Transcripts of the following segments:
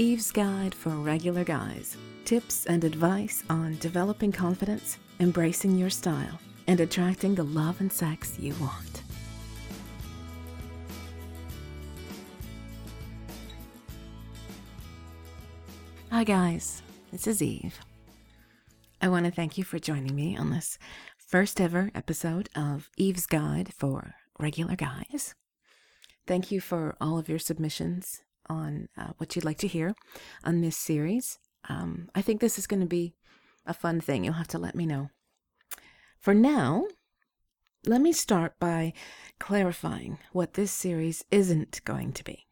Eve's Guide for Regular Guys tips and advice on developing confidence, embracing your style, and attracting the love and sex you want. Hi, guys. This is Eve. I want to thank you for joining me on this first ever episode of Eve's Guide for Regular Guys. Thank you for all of your submissions on uh, what you'd like to hear on this series. Um, I think this is going to be a fun thing. You'll have to let me know. For now, let me start by clarifying what this series isn't going to be.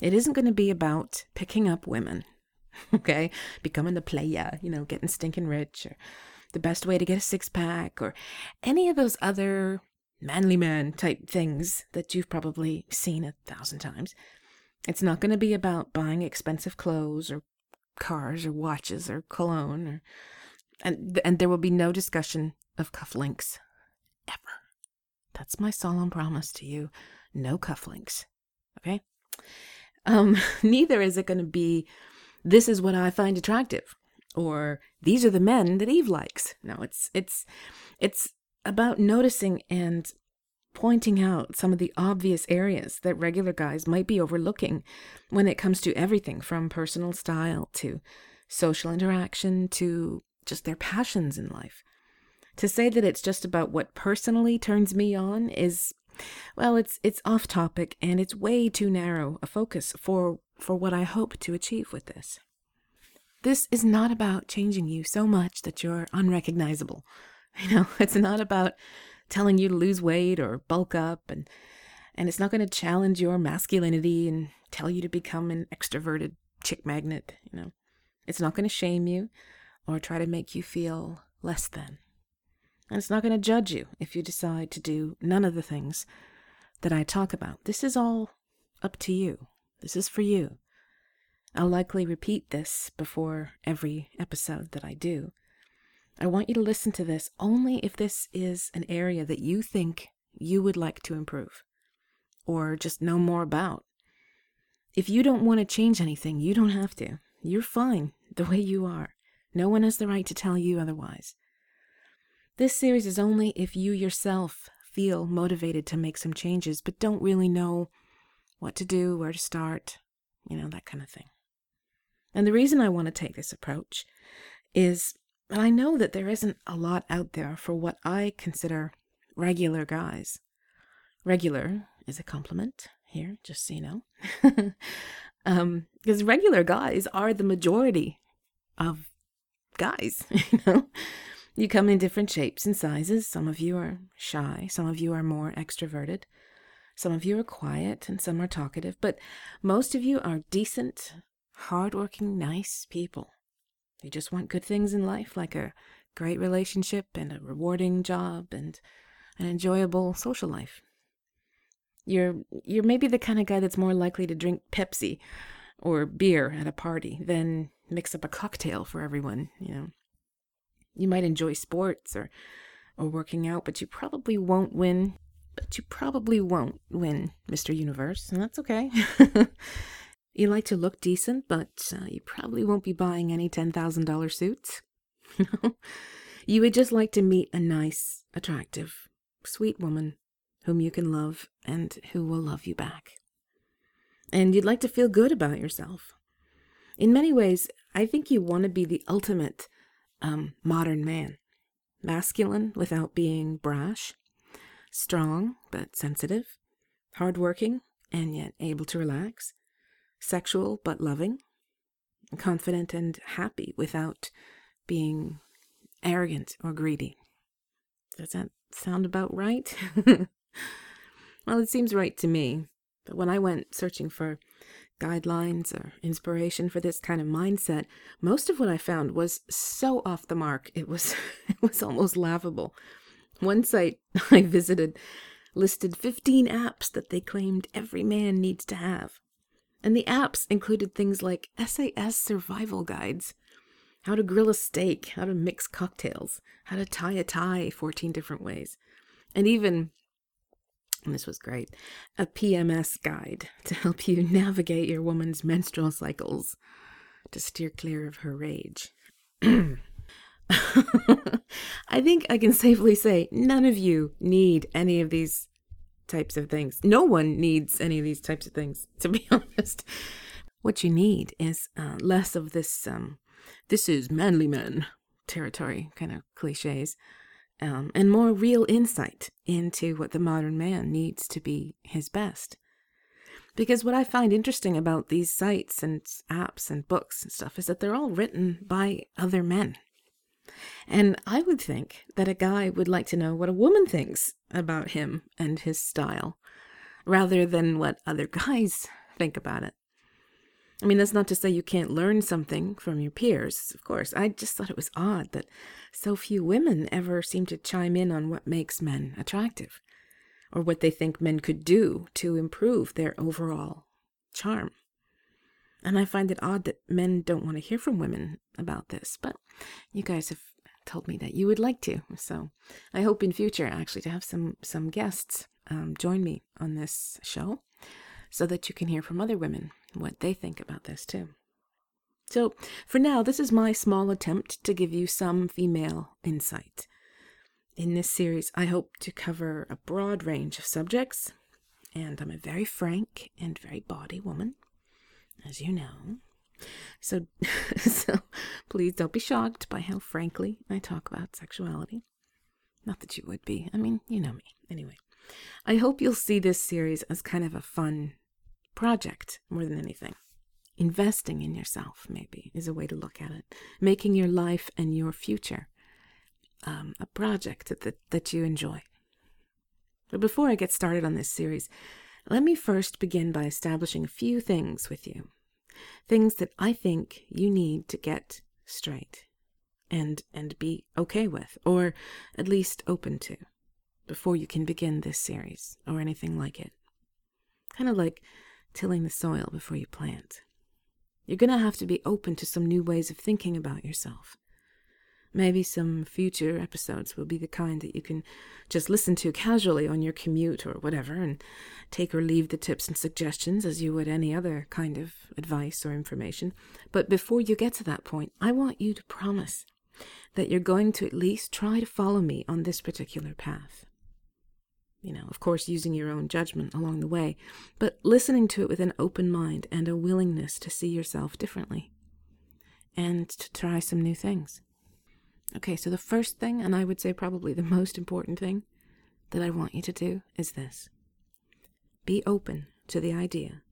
It isn't going to be about picking up women, okay? Becoming a player, you know, getting stinking rich, or the best way to get a six pack, or any of those other manly man type things that you've probably seen a thousand times. It's not going to be about buying expensive clothes or cars or watches or cologne or and and there will be no discussion of cufflinks ever. That's my solemn promise to you. No cufflinks. Okay? Um neither is it going to be this is what I find attractive or these are the men that Eve likes. No, it's it's it's about noticing and pointing out some of the obvious areas that regular guys might be overlooking when it comes to everything from personal style to social interaction to just their passions in life. To say that it's just about what personally turns me on is well, it's it's off topic and it's way too narrow a focus for for what I hope to achieve with this. This is not about changing you so much that you're unrecognizable. You know, it's not about telling you to lose weight or bulk up and and it's not going to challenge your masculinity and tell you to become an extroverted chick magnet, you know. It's not going to shame you or try to make you feel less than. And it's not going to judge you if you decide to do none of the things that I talk about. This is all up to you. This is for you. I'll likely repeat this before every episode that I do. I want you to listen to this only if this is an area that you think you would like to improve or just know more about. If you don't want to change anything, you don't have to. You're fine the way you are. No one has the right to tell you otherwise. This series is only if you yourself feel motivated to make some changes, but don't really know what to do, where to start, you know, that kind of thing. And the reason I want to take this approach is and I know that there isn't a lot out there for what I consider regular guys. Regular is a compliment here, just so you know. um, because regular guys are the majority of guys, you know. You come in different shapes and sizes. Some of you are shy, some of you are more extroverted, some of you are quiet, and some are talkative, but most of you are decent, hardworking, nice people. You just want good things in life, like a great relationship and a rewarding job and an enjoyable social life. You're you're maybe the kind of guy that's more likely to drink Pepsi or beer at a party than mix up a cocktail for everyone, you know. You might enjoy sports or or working out, but you probably won't win but you probably won't win Mr. Universe, and that's okay. You like to look decent, but uh, you probably won't be buying any $10,000 suits. you would just like to meet a nice, attractive, sweet woman whom you can love and who will love you back. And you'd like to feel good about yourself. In many ways, I think you want to be the ultimate um, modern man masculine without being brash, strong but sensitive, hardworking and yet able to relax sexual but loving, confident and happy without being arrogant or greedy. Does that sound about right? well, it seems right to me. But when I went searching for guidelines or inspiration for this kind of mindset, most of what I found was so off the mark. It was it was almost laughable. One site I visited listed 15 apps that they claimed every man needs to have. And the apps included things like SAS survival guides, how to grill a steak, how to mix cocktails, how to tie a tie 14 different ways, and even and this was great, a PMS guide to help you navigate your woman's menstrual cycles to steer clear of her rage. I think I can safely say none of you need any of these types of things. No one needs any of these types of things, to be honest. What you need is uh, less of this, um, this is manly men territory kind of cliches, um, and more real insight into what the modern man needs to be his best. Because what I find interesting about these sites and apps and books and stuff is that they're all written by other men. And I would think that a guy would like to know what a woman thinks about him and his style, rather than what other guys think about it. I mean, that's not to say you can't learn something from your peers, of course. I just thought it was odd that so few women ever seem to chime in on what makes men attractive, or what they think men could do to improve their overall charm. And I find it odd that men don't want to hear from women about this, but you guys have told me that you would like to. So I hope in future actually to have some some guests um, join me on this show so that you can hear from other women what they think about this too. So, for now, this is my small attempt to give you some female insight. In this series, I hope to cover a broad range of subjects, and I'm a very frank and very bawdy woman as you know. So, so please don't be shocked by how frankly I talk about sexuality. Not that you would be. I mean, you know me. Anyway, I hope you'll see this series as kind of a fun project more than anything. Investing in yourself, maybe, is a way to look at it. Making your life and your future um, a project that, that, you enjoy. But before I get started on this series, let me first begin by establishing a few things with you. Things that I think you need to get straight and and be okay with or at least open to before you can begin this series or anything like it. Kind of like tilling the soil before you plant. You're going to have to be open to some new ways of thinking about yourself. Maybe some future episodes will be the kind that you can just listen to casually on your commute or whatever and take or leave the tips and suggestions as you would any other kind of advice or information. But before you get to that point, I want you to promise that you're going to at least try to follow me on this particular path. You know, of course, using your own judgment along the way, but listening to it with an open mind and a willingness to see yourself differently and to try some new things. Okay, so the first thing, and I would say probably the most important thing that I want you to do is this be open to the idea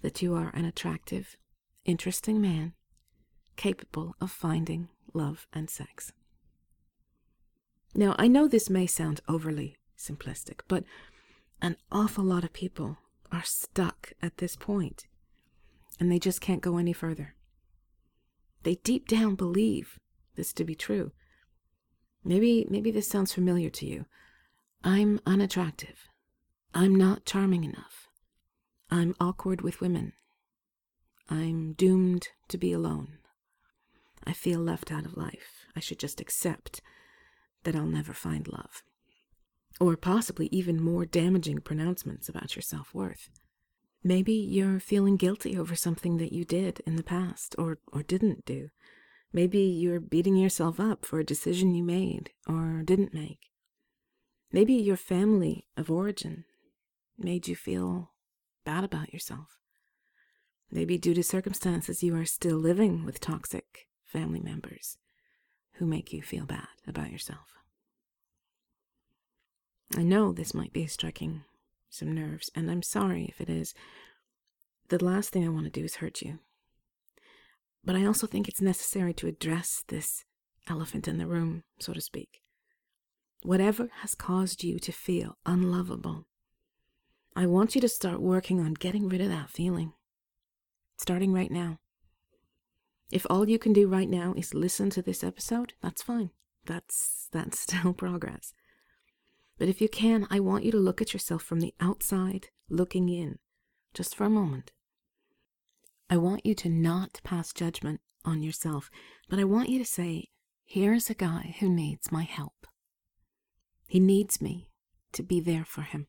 that you are an attractive, interesting man capable of finding love and sex. Now, I know this may sound overly simplistic, but an awful lot of people are stuck at this point and they just can't go any further. They deep down believe this to be true. Maybe maybe this sounds familiar to you. I'm unattractive. I'm not charming enough. I'm awkward with women. I'm doomed to be alone. I feel left out of life. I should just accept that I'll never find love. Or possibly even more damaging pronouncements about your self worth. Maybe you're feeling guilty over something that you did in the past or, or didn't do. Maybe you're beating yourself up for a decision you made or didn't make. Maybe your family of origin made you feel bad about yourself. Maybe due to circumstances you are still living with toxic family members who make you feel bad about yourself. I know this might be striking some nerves, and I'm sorry if it is. The last thing I want to do is hurt you. But I also think it's necessary to address this elephant in the room, so to speak. Whatever has caused you to feel unlovable, I want you to start working on getting rid of that feeling. Starting right now. If all you can do right now is listen to this episode, that's fine. That's that's still progress. But if you can, I want you to look at yourself from the outside, looking in, just for a moment. I want you to not pass judgment on yourself, but I want you to say, Here's a guy who needs my help. He needs me to be there for him.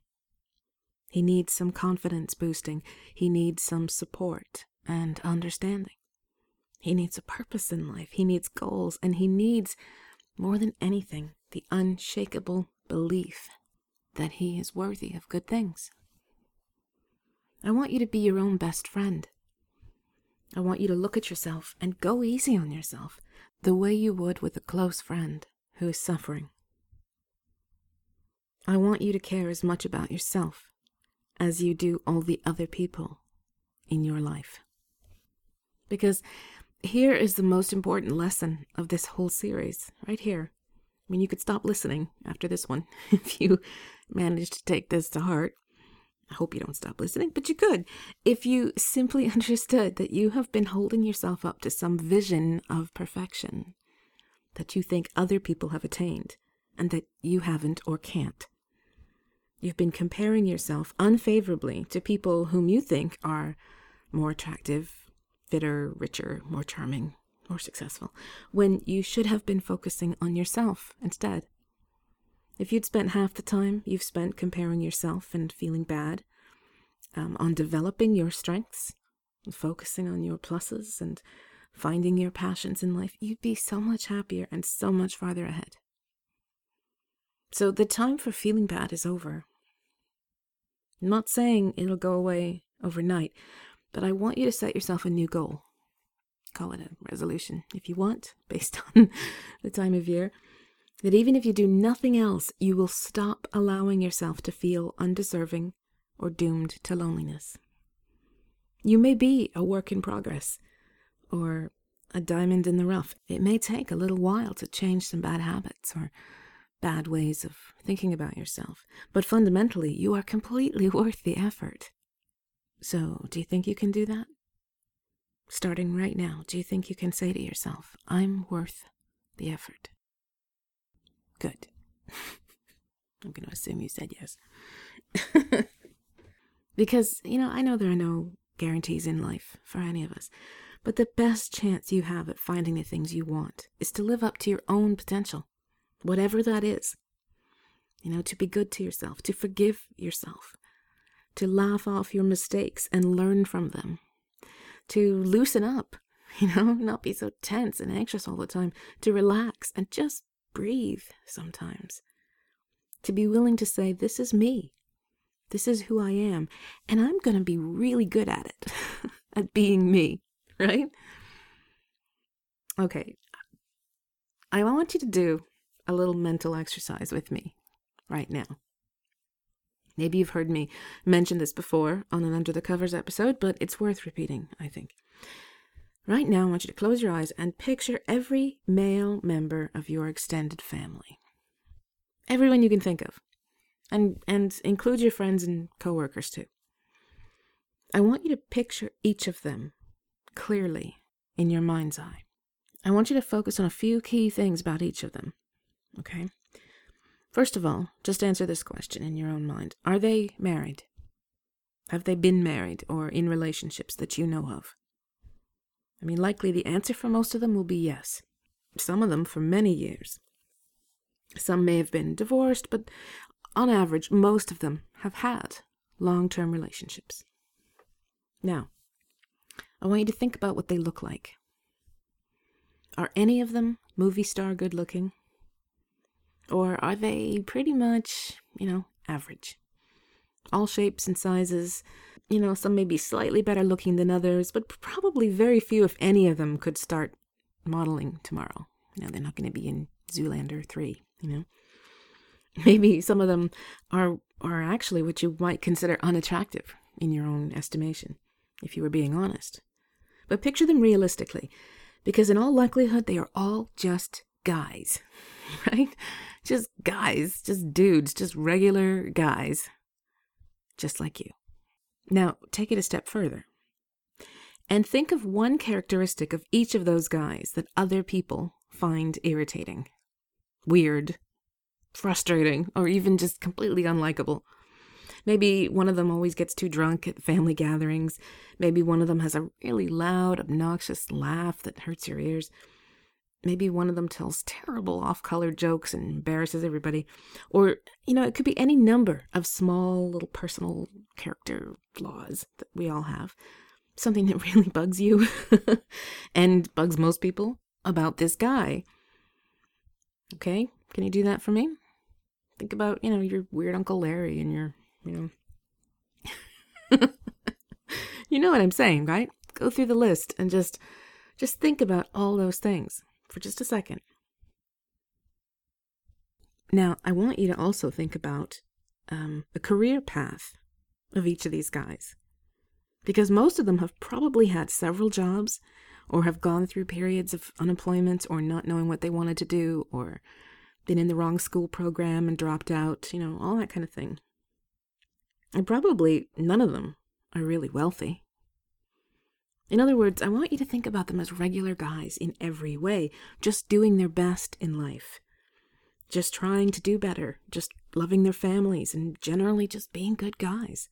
He needs some confidence boosting. He needs some support and understanding. He needs a purpose in life. He needs goals. And he needs, more than anything, the unshakable belief that he is worthy of good things. I want you to be your own best friend. I want you to look at yourself and go easy on yourself the way you would with a close friend who is suffering. I want you to care as much about yourself as you do all the other people in your life. Because here is the most important lesson of this whole series, right here. I mean, you could stop listening after this one if you manage to take this to heart. I hope you don't stop listening, but you could if you simply understood that you have been holding yourself up to some vision of perfection that you think other people have attained and that you haven't or can't. You've been comparing yourself unfavorably to people whom you think are more attractive, fitter, richer, more charming, more successful, when you should have been focusing on yourself instead. If you'd spent half the time you've spent comparing yourself and feeling bad um, on developing your strengths, focusing on your pluses and finding your passions in life, you'd be so much happier and so much farther ahead. So the time for feeling bad is over. I'm not saying it'll go away overnight, but I want you to set yourself a new goal. Call it a resolution if you want, based on the time of year. That even if you do nothing else, you will stop allowing yourself to feel undeserving or doomed to loneliness. You may be a work in progress or a diamond in the rough. It may take a little while to change some bad habits or bad ways of thinking about yourself, but fundamentally, you are completely worth the effort. So, do you think you can do that? Starting right now, do you think you can say to yourself, I'm worth the effort? Good. I'm going to assume you said yes. because, you know, I know there are no guarantees in life for any of us, but the best chance you have at finding the things you want is to live up to your own potential whatever that is. You know, to be good to yourself, to forgive yourself, to laugh off your mistakes and learn from them, to loosen up, you know, not be so tense and anxious all the time, to relax and just breathe sometimes, to be willing to say, This is me. This is who I am. And I'm going to be really good at it, at being me, right? Okay. I want you to do a little mental exercise with me right now. Maybe you've heard me mention this before on an Under the Covers episode, but it's worth repeating, I think. Right now, I want you to close your eyes and picture every male member of your extended family. Everyone you can think of. And, and include your friends and coworkers too. I want you to picture each of them clearly in your mind's eye. I want you to focus on a few key things about each of them Okay. First of all, just answer this question in your own mind Are they married? Have they been married or in relationships that you know of? I mean, likely the answer for most of them will be yes. Some of them for many years. Some may have been divorced, but on average, most of them have had long term relationships. Now, I want you to think about what they look like. Are any of them movie star good looking? Or are they pretty much, you know, average? All shapes and sizes. You know, some may be slightly better looking than others, but probably very few, if any of them, could start modeling tomorrow. You know, they're not going to be in Zoolander 3, you know? Maybe some of them are, are actually what you might consider unattractive in your own estimation, if you were being honest. But picture them realistically, because in all likelihood, they are all just guys, right? Just guys, just dudes, just regular guys, just like you. Now, take it a step further and think of one characteristic of each of those guys that other people find irritating, weird, frustrating, or even just completely unlikable. Maybe one of them always gets too drunk at family gatherings. Maybe one of them has a really loud, obnoxious laugh that hurts your ears. Maybe one of them tells terrible off color jokes and embarrasses everybody. Or, you know, it could be any number of small little personal character flaws that we all have. Something that really bugs you and bugs most people about this guy. Okay, can you do that for me? Think about, you know, your weird Uncle Larry and your, you know. you know what I'm saying, right? Go through the list and just just think about all those things for just a second. Now, I want you to also think about um, the career path of each of these guys. Because most of them have probably had several jobs or have gone through periods of unemployment or not knowing what they wanted to do or been in the wrong school program and dropped out, you know, all that kind of thing. And probably none of them are really wealthy. In other words, I want you to think about them as regular guys in every way, just doing their best in life, just trying to do better, just loving their families, and generally just being good guys.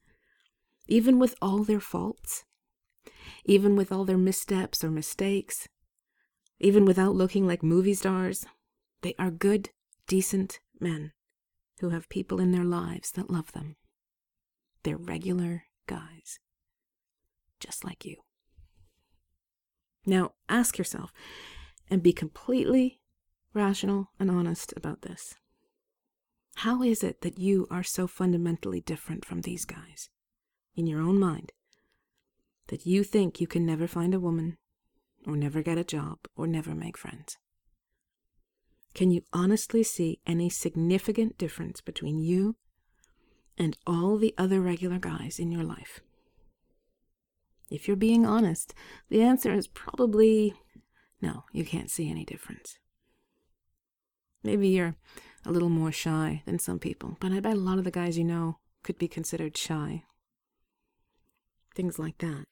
Even with all their faults, even with all their missteps or mistakes, even without looking like movie stars, they are good, decent men who have people in their lives that love them. They're regular guys, just like you. Now ask yourself and be completely rational and honest about this. How is it that you are so fundamentally different from these guys in your own mind that you think you can never find a woman or never get a job or never make friends? Can you honestly see any significant difference between you and all the other regular guys in your life? If you're being honest, the answer is probably no, you can't see any difference. Maybe you're a little more shy than some people, but I bet a lot of the guys you know could be considered shy. Things like that.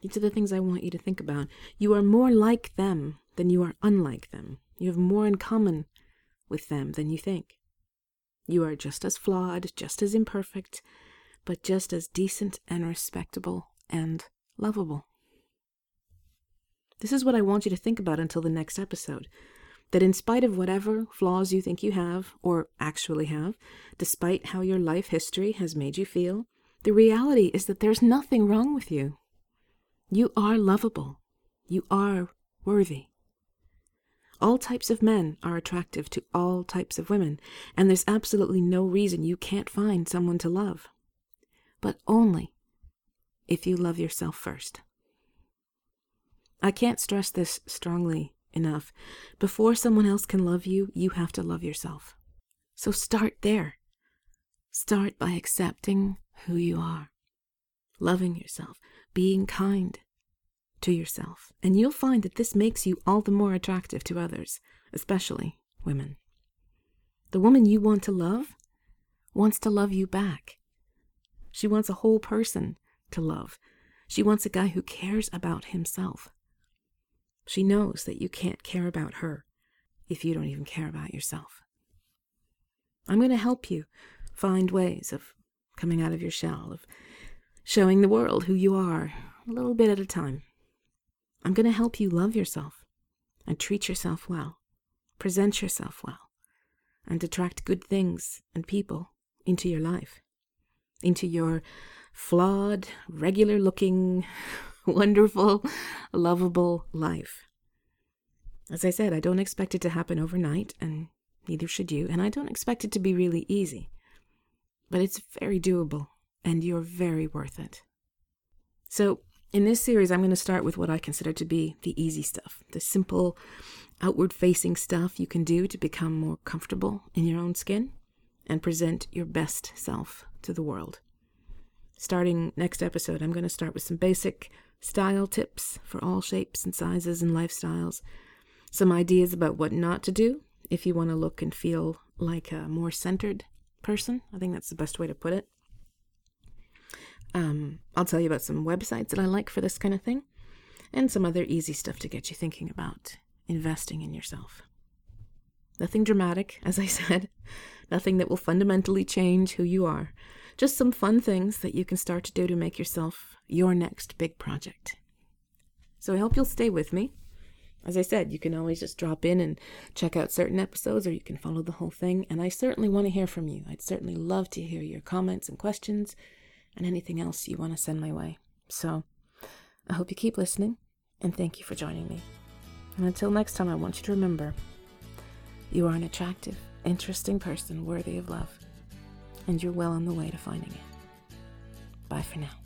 These are the things I want you to think about. You are more like them than you are unlike them. You have more in common with them than you think. You are just as flawed, just as imperfect, but just as decent and respectable and lovable. This is what I want you to think about until the next episode. That in spite of whatever flaws you think you have, or actually have, despite how your life history has made you feel, the reality is that there's nothing wrong with you. You are lovable. You are worthy. All types of men are attractive to all types of women, and there's absolutely no reason you can't find someone to love. But only if you love yourself first. I can't stress this strongly enough. Before someone else can love you, you have to love yourself. So start there. Start by accepting who you are, loving yourself, being kind to yourself, and you'll find that this makes you all the more attractive to others, especially women. The woman you want to love wants to love you back. She wants a whole person to love. She wants a guy who cares about himself. She knows that you can't care about her if you don't even care about yourself. I'm going to help you find ways of coming out of your shell, of showing the world who you are a little bit at a time. I'm going to help you love yourself and treat yourself well, present yourself well, and attract good things and people into your life, into your flawed, regular looking, wonderful, lovable life. As I said, I don't expect it to happen overnight, and neither should you, and I don't expect it to be really easy. But it's very doable, and you're very worth it. So, in this series, I'm going to start with what I consider to be the easy stuff, the simple, outward facing stuff you can do to become more comfortable in your own skin and present your best self to the world. Starting next episode, I'm going to start with some basic style tips for all shapes and sizes and lifestyles, some ideas about what not to do if you want to look and feel like a more centered person. I think that's the best way to put it. Um, I'll tell you about some websites that I like for this kind of thing, and some other easy stuff to get you thinking about investing in yourself. Nothing dramatic, as I said, nothing that will fundamentally change who you are, just some fun things that you can start to do to make yourself your next big project. So I hope you'll stay with me As I said, you can always just drop in and check out certain episodes, or you can follow the whole thing. And I certainly want to hear from you. I'd certainly love to hear your comments and questions and anything else you want to send my way. So I hope you keep listening, and thank you for joining me. And until next time, I want you to remember you are an attractive, interesting person worthy of love, and you're well on the way to finding it. Bye for now.